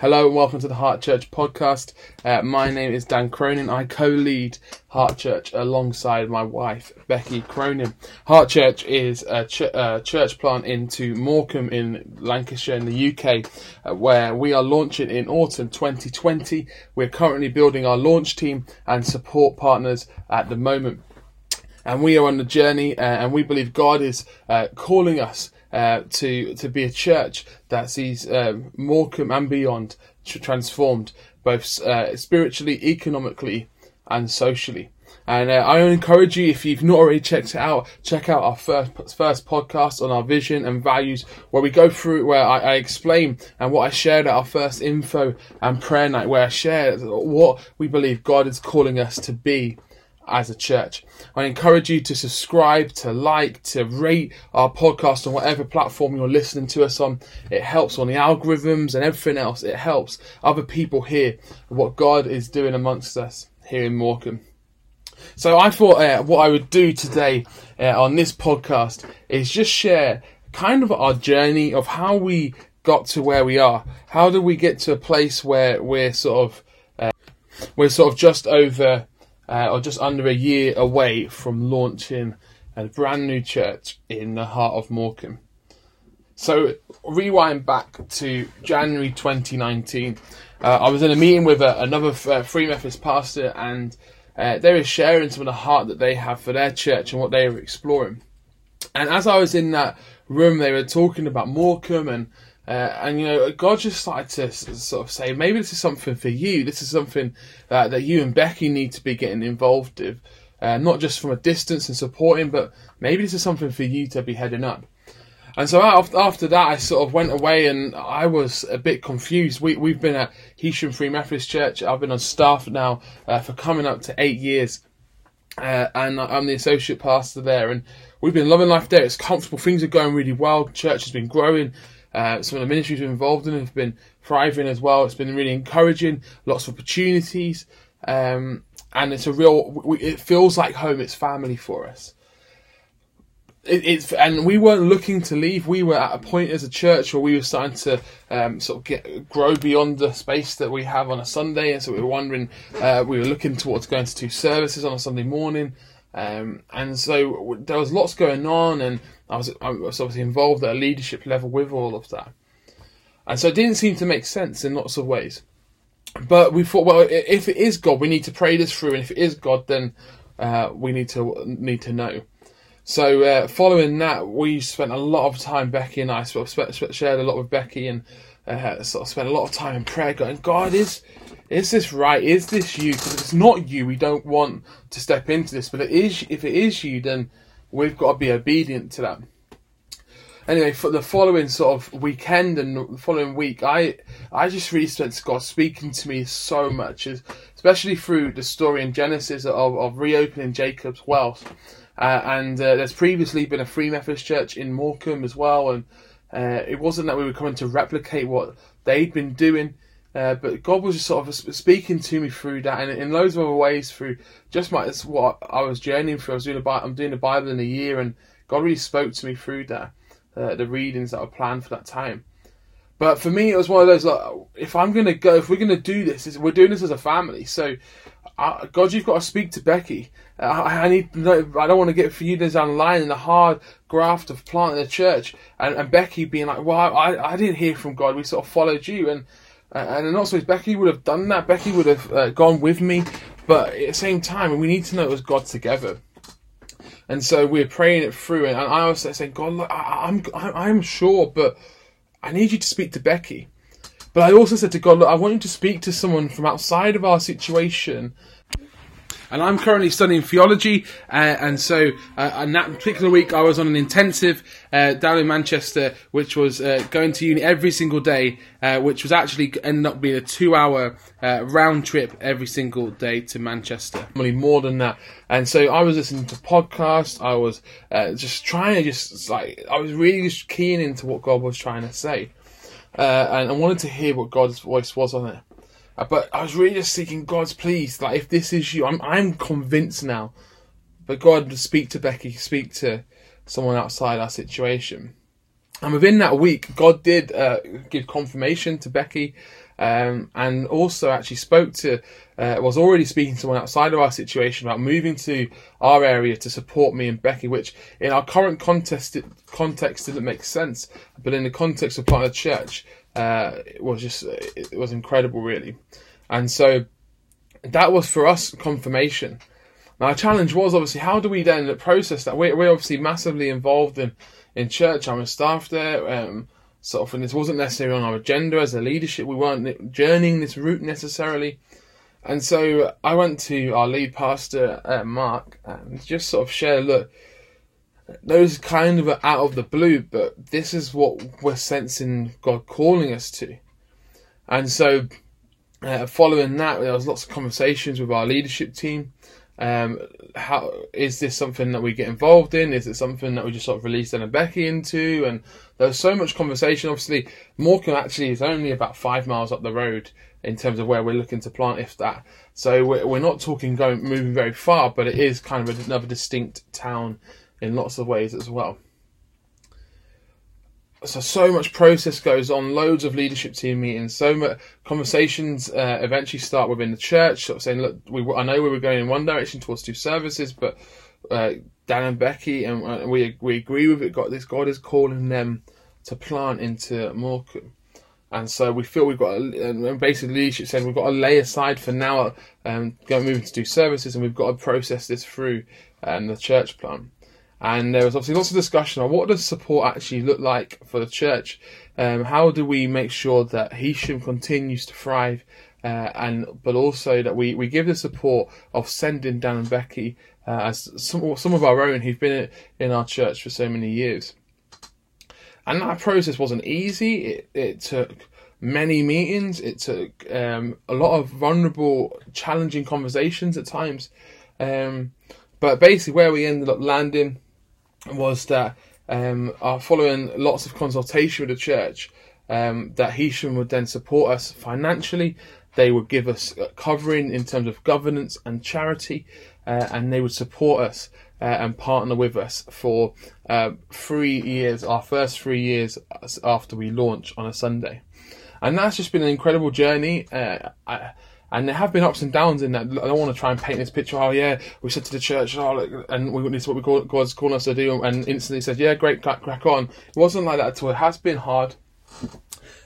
Hello and welcome to the Heart Church podcast. Uh, my name is Dan Cronin. I co-lead Heart Church alongside my wife Becky Cronin. Heart Church is a ch- uh, church plant into Morecambe in Lancashire in the UK, uh, where we are launching in autumn 2020. We're currently building our launch team and support partners at the moment and we are on the journey, uh, and we believe God is uh, calling us uh, to to be a church that sees um, Morecambe and beyond transformed, both uh, spiritually, economically, and socially. And uh, I encourage you, if you've not already checked it out, check out our first first podcast on our vision and values, where we go through, where I, I explain and what I shared at our first info and prayer night, where I share what we believe God is calling us to be as a church. I encourage you to subscribe, to like, to rate our podcast on whatever platform you're listening to us on. It helps on the algorithms and everything else. It helps other people hear what God is doing amongst us here in Morecambe. So I thought uh, what I would do today uh, on this podcast is just share kind of our journey of how we got to where we are. How do we get to a place where we're sort of uh, we're sort of just over uh, or just under a year away from launching a brand new church in the heart of Morecambe. So, rewind back to January 2019. Uh, I was in a meeting with uh, another uh, Free Methodist pastor, and uh, they were sharing some of the heart that they have for their church and what they were exploring. And as I was in that room, they were talking about Morecambe and uh, and you know, God just started to sort of say, maybe this is something for you. This is something uh, that you and Becky need to be getting involved with, uh, not just from a distance and supporting, but maybe this is something for you to be heading up. And so after that, I sort of went away and I was a bit confused. We, we've been at Heysham Free Methodist Church. I've been on staff now uh, for coming up to eight years. Uh, and I'm the associate pastor there. And we've been loving life there. It's comfortable. Things are going really well. Church has been growing. Uh, some of the ministries we're involved in have been thriving as well. It's been really encouraging, lots of opportunities, um, and it's a real. It feels like home. It's family for us. It, it's and we weren't looking to leave. We were at a point as a church where we were starting to um, sort of get grow beyond the space that we have on a Sunday, and so we were wondering. Uh, we were looking towards going to two services on a Sunday morning. Um, and so there was lots going on, and I was, I was obviously involved at a leadership level with all of that. And so it didn't seem to make sense in lots of ways. But we thought, well, if it is God, we need to pray this through, and if it is God, then uh, we need to need to know. So uh, following that, we spent a lot of time. Becky and I sort of shared a lot with Becky, and uh, sort of spent a lot of time in prayer, going, God, is is this right? Is this you? Because if it's not you, we don't want to step into this. But it is. If it is you, then we've got to be obedient to that. Anyway, for the following sort of weekend and the following week, I I just really spent God speaking to me so much, especially through the story in Genesis of, of reopening Jacob's wells. Uh, and uh, there's previously been a Free Methodist church in Morecambe as well, and uh, it wasn't that we were coming to replicate what they'd been doing. Uh, but God was just sort of speaking to me through that, and in loads of other ways through just my what I was journeying through. I was doing a I'm doing the Bible in a year, and God really spoke to me through that, uh, the readings that were planned for that time. But for me, it was one of those like, if I'm to go, if we're to do this, we're doing this as a family. So, God, you've got to speak to Becky. Uh, I, I need. I don't want to get for you down the line in the hard graft of planting a church, and, and Becky being like, "Well, I, I didn't hear from God. We sort of followed you." And and also, Becky would have done that. Becky would have uh, gone with me, but at the same time, we need to know it was God together. And so we're praying it through, and I was saying, God, look, I, I'm I'm sure, but I need you to speak to Becky. But I also said to God, look, I want you to speak to someone from outside of our situation and I'm currently studying theology. Uh, and so, uh, that particular week, I was on an intensive uh, down in Manchester, which was uh, going to uni every single day, uh, which was actually ended up being a two-hour uh, round trip every single day to Manchester. Probably more than that. And so, I was listening to podcasts. I was just trying to just like I was really just keen into what God was trying to say. and I wanted to hear what God's voice was on it. Uh, but I was really just seeking God's please. Like, if this is you, I'm I'm convinced now. But God, speak to Becky, speak to someone outside our situation. And within that week, God did uh, give confirmation to Becky, um, and also actually spoke to, uh, was already speaking to someone outside of our situation about moving to our area to support me and Becky, which in our current context context didn't make sense, but in the context of part of the church, uh, it was just it was incredible, really. And so that was for us confirmation. Now, our challenge was obviously how do we then process that? We're, we're obviously massively involved in, in church. I'm a staff there. Um, sort of, and this wasn't necessarily on our agenda as a leadership. We weren't journeying this route necessarily. And so I went to our lead pastor, uh, Mark, and just sort of share, look, those kind of are out of the blue, but this is what we're sensing God calling us to. And so uh, following that, there was lots of conversations with our leadership team. Um, how is this something that we get involved in? Is it something that we just sort of release and Becky into? And there was so much conversation. Obviously, Morecambe actually is only about five miles up the road in terms of where we're looking to plant, if that. So we're, we're not talking going moving very far, but it is kind of another distinct town in lots of ways as well so so much process goes on, loads of leadership team meetings, so much conversations uh, eventually start within the church, sort of saying, look, we I know we were going in one direction towards two services, but uh, Dan and Becky and uh, we we agree with it. Got this, God is calling them to plant into Morecambe. And so we feel we've got, a, and basically leadership said we've got to lay aside for now, um, go moving to do services, and we've got to process this through um, the church plan. And there was obviously lots of discussion on what does support actually look like for the church. Um, how do we make sure that Heysham continues to thrive, uh, and but also that we, we give the support of sending Dan and Becky uh, as some some of our own who've been in our church for so many years. And that process wasn't easy. It it took many meetings. It took um, a lot of vulnerable, challenging conversations at times. Um, but basically, where we ended up landing was that um, following lots of consultation with the church, um, that Heysham would then support us financially. They would give us covering in terms of governance and charity, uh, and they would support us uh, and partner with us for uh, three years, our first three years after we launch on a Sunday. And that's just been an incredible journey. Uh, I, and there have been ups and downs in that. I don't want to try and paint this picture. Oh yeah, we said to the church, oh, look, and we, this is what we call God's calling us to do, and instantly said, yeah, great, crack, crack on. It wasn't like that at all. It has been hard,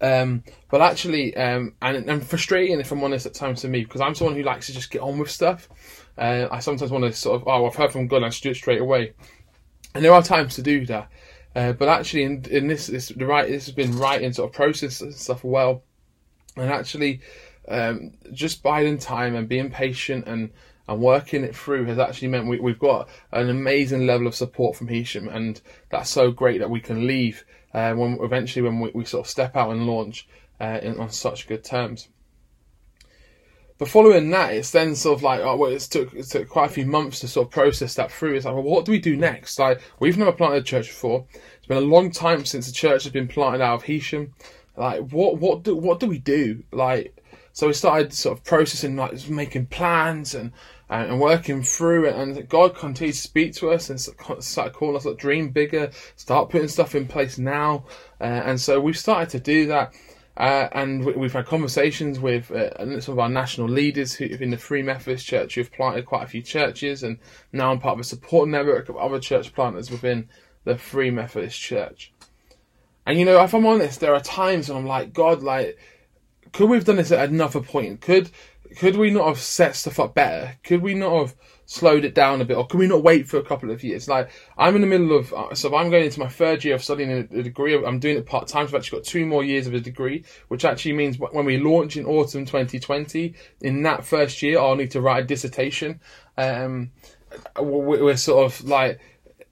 um, but actually, um, and, and frustrating if I'm honest at times to me because I'm someone who likes to just get on with stuff. Uh, I sometimes want to sort of, oh, I've heard from God, and do it straight away. And there are times to do that, uh, but actually, in, in this, this the right, this has been right in sort of process and stuff well, and actually um, just biding time and being patient and and working it through has actually meant we, have got an amazing level of support from Heysham, and that's so great that we can leave uh, when eventually when we, we, sort of step out and launch uh, in, on such good terms. But following that, it's then sort of like, oh, well, it took, it took quite a few months to sort of process that through. It's like, well, what do we do next? Like, we've never planted a church before. It's been a long time since the church has been planted out of Heysham. Like, what, what do, what do we do? Like, so we started sort of processing, like making plans and and working through it. And God continued to speak to us and started calling us like dream bigger, start putting stuff in place now. Uh, and so we've started to do that. Uh, and we've had conversations with uh, some of our national leaders who in the Free Methodist Church who've planted quite a few churches, and now I'm part of a support network of other church planters within the Free Methodist Church. And you know, if I'm honest, there are times when I'm like, God, like could we have done this at another point? Could could we not have set stuff up better? Could we not have slowed it down a bit, or could we not wait for a couple of years? Like I'm in the middle of, uh, so I'm going into my third year of studying a, a degree. I'm doing it part time. So I've actually got two more years of a degree, which actually means when we launch in autumn 2020, in that first year, I'll need to write a dissertation. Um, we're sort of like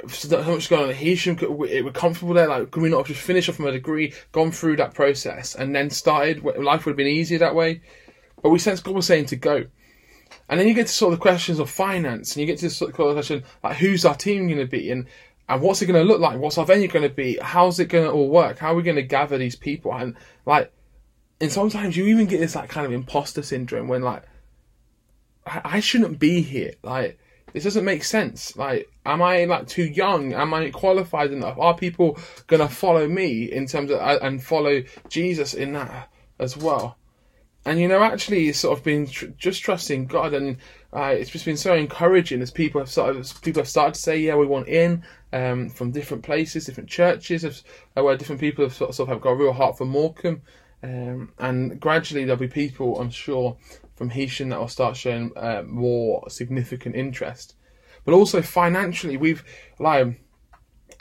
so much going on. Heysham we're comfortable there. Like, could we not have just finished off a degree, gone through that process, and then started? Life would have been easier that way. But we sense God was saying to go. And then you get to sort of the questions of finance, and you get to sort of the question like, who's our team going to be, and and what's it going to look like? What's our venue going to be? How's it going to all work? How are we going to gather these people? And like, and sometimes you even get this like kind of imposter syndrome when like, I, I shouldn't be here. Like, this doesn't make sense. Like, am I like too young? Am I qualified enough? Are people gonna follow me in terms of uh, and follow Jesus in that as well? And you know, actually, it's sort of been tr- just trusting God, and uh, it's just been so encouraging as people have started. People have started to say, "Yeah, we want in." Um, from different places, different churches, of, uh, where different people have sort of, sort of have got a real heart for Morecambe, um, and gradually there'll be people, I'm sure, from Heysham that will start showing uh, more significant interest. But also financially, we've like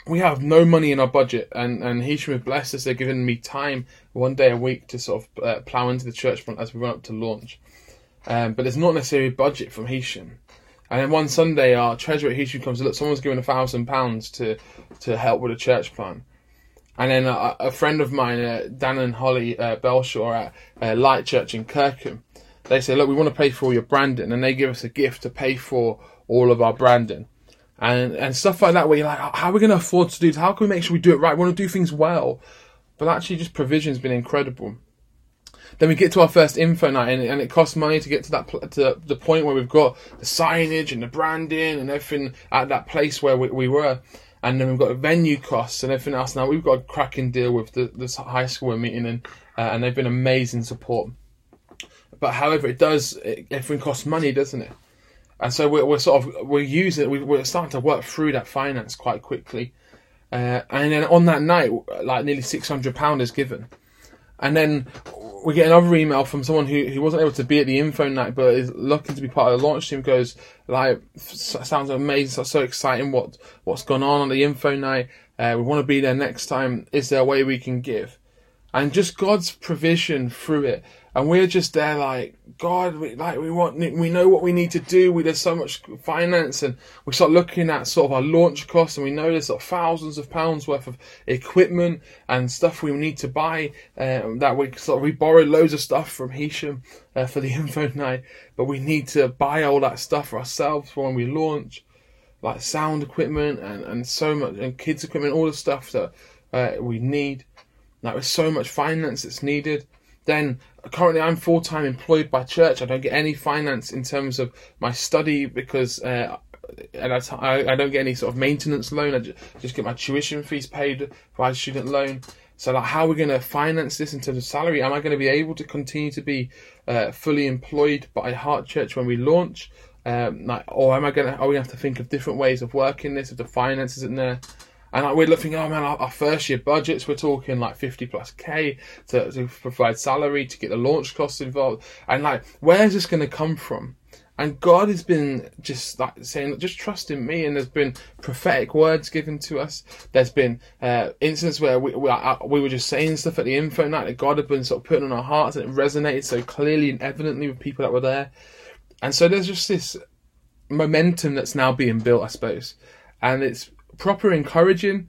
we have no money in our budget, and and Heysham have blessed us. They're giving me time one day a week to sort of uh, plough into the church front as we run up to launch. Um, but there's not necessarily a budget from Heysham. And then one Sunday, our treasurer at Heysham comes, look, someone's given a thousand pounds to to help with a church plan. And then a, a friend of mine, uh, Dan and Holly uh, Belshaw at uh, Light Church in Kirkham, they say, look, we want to pay for all your branding, and they give us a gift to pay for all of our branding. And, and stuff like that, where you're like, how are we going to afford to do this? How can we make sure we do it right? We want to do things well. But actually, just provision's been incredible. Then we get to our first info night, and, and it costs money to get to that pl- to the point where we've got the signage and the branding and everything at that place where we, we were. And then we've got venue costs and everything else. Now we've got a cracking deal with the this high school we're meeting in, uh, and they've been amazing support. But however, it does it, everything costs money, doesn't it? And so we're, we're sort of we're using we, we're starting to work through that finance quite quickly. Uh, and then on that night, like nearly six hundred pound is given, and then we get another email from someone who, who wasn't able to be at the info night but is looking to be part of the launch team. Goes like sounds amazing, so exciting. What what's gone on on the info night? Uh, we want to be there next time. Is there a way we can give? And just God's provision through it and we're just there like God, we, like we want, we know what we need to do. We there's so much finance, and we start looking at sort of our launch costs, and we know there's sort of thousands of pounds worth of equipment and stuff we need to buy. Um, that we sort of we borrowed loads of stuff from Heysham uh, for the info night, but we need to buy all that stuff for ourselves for when we launch, like sound equipment and and so much and kids equipment, all the stuff that uh, we need. Like there's so much finance that's needed then currently I'm full time employed by church. I don't get any finance in terms of my study because uh, and I, I don't get any sort of maintenance loan. I just, get my tuition fees paid by student loan. So like, how are we going to finance this in terms of salary? Am I going to be able to continue to be uh, fully employed by Heart Church when we launch? Um, like, or am I going to? Are we going to have to think of different ways of working this if the finances isn't there? And we're looking, oh man, our, first year budgets, we're talking like 50 plus K to, to provide salary, to get the launch costs involved. And like, where's this going to come from? And God has been just like saying, just trust in me. And there's been prophetic words given to us. There's been uh, instances where we, we, uh, we, were just saying stuff at the info night that God had been sort of putting on our hearts and it resonated so clearly and evidently with people that were there. And so there's just this momentum that's now being built, I suppose. And it's proper encouraging.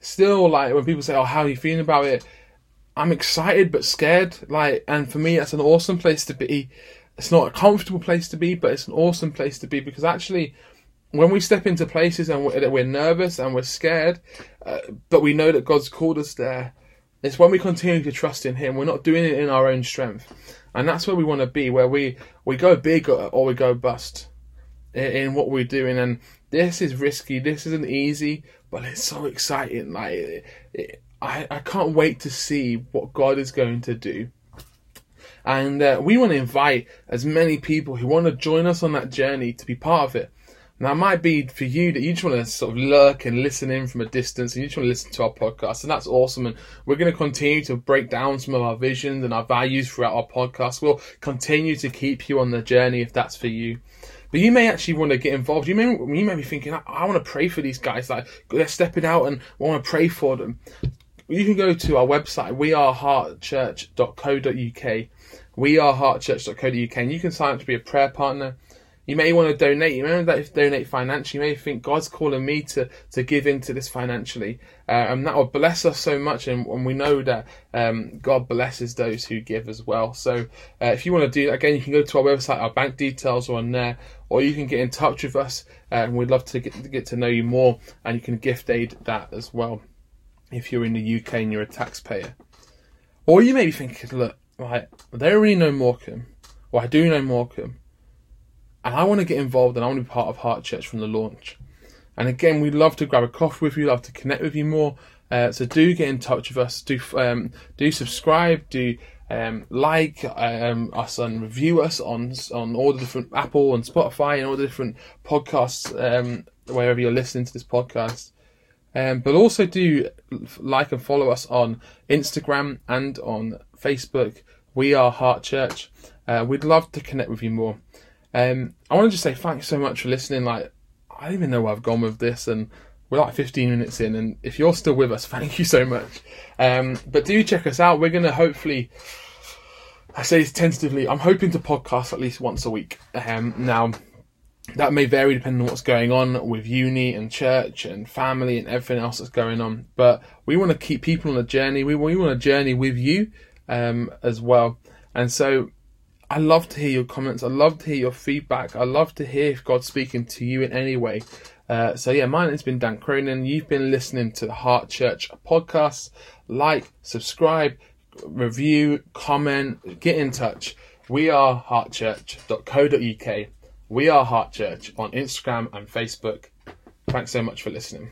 Still, like when people say, "Oh, how are you feeling about it?" I'm excited but scared. Like, and for me, that's an awesome place to be. It's not a comfortable place to be, but it's an awesome place to be because actually, when we step into places and we're, we're nervous and we're scared, uh, but we know that God's called us there, it's when we continue to trust in Him. We're not doing it in our own strength, and that's where we want to be. Where we we go big or, or we go bust in, in what we're doing, and this is risky, this isn't easy, but it's so exciting. Like, it, it, I, I can't wait to see what God is going to do. And uh, we want to invite as many people who want to join us on that journey to be part of it. Now, it might be for you that you just want to sort of lurk and listen in from a distance and you just want to listen to our podcast, and that's awesome. And we're going to continue to break down some of our visions and our values throughout our podcast. We'll continue to keep you on the journey if that's for you. But you may actually want to get involved. You may you may be thinking, I, I want to pray for these guys. Like they're stepping out and I want to pray for them. You can go to our website, weareheartchurch.co.uk, weareheartchurch.co.uk, and you can sign up to be a prayer partner. You may want to donate. You may want to donate financially. You may think God's calling me to, to give into this financially. Uh, and that will bless us so much. And, and we know that um, God blesses those who give as well. So uh, if you want to do that, again, you can go to our website. Our bank details are on there. Or you can get in touch with us. And we'd love to get, to get to know you more. And you can gift aid that as well if you're in the UK and you're a taxpayer. Or you may be thinking, look, right, they already know Morecambe. Or I do know Morecambe and I want to get involved and I want to be part of Heart Church from the launch. And again, we'd love to grab a coffee with you, love to connect with you more. Uh, so do get in touch with us. Do um, do subscribe. Do um, like um, us and review us on on all the different Apple and Spotify and all the different podcasts um, wherever you're listening to this podcast. Um, but also do like and follow us on Instagram and on Facebook. We are Heart Church. Uh, we'd love to connect with you more. Um, I want to just say thanks so much for listening. Like I don't even know where I've gone with this, and we're like 15 minutes in, and if you're still with us, thank you so much. Um, but do check us out. We're going to hopefully, I say tentatively, I'm hoping to podcast at least once a week. Um, now, that may vary depending on what's going on with uni and church and family and everything else that's going on. But we want to keep people on a journey. We, we want to journey with you um, as well. And so I love to hear your comments. I love to hear your feedback. I love to hear if God's speaking to you in any way. Uh, so yeah, my name's been Dan Cronin. You've been listening to the Heart Church podcast. Like, subscribe, review, comment, get in touch. We are heartchurch.co.uk. We are Heart Church on Instagram and Facebook. Thanks so much for listening.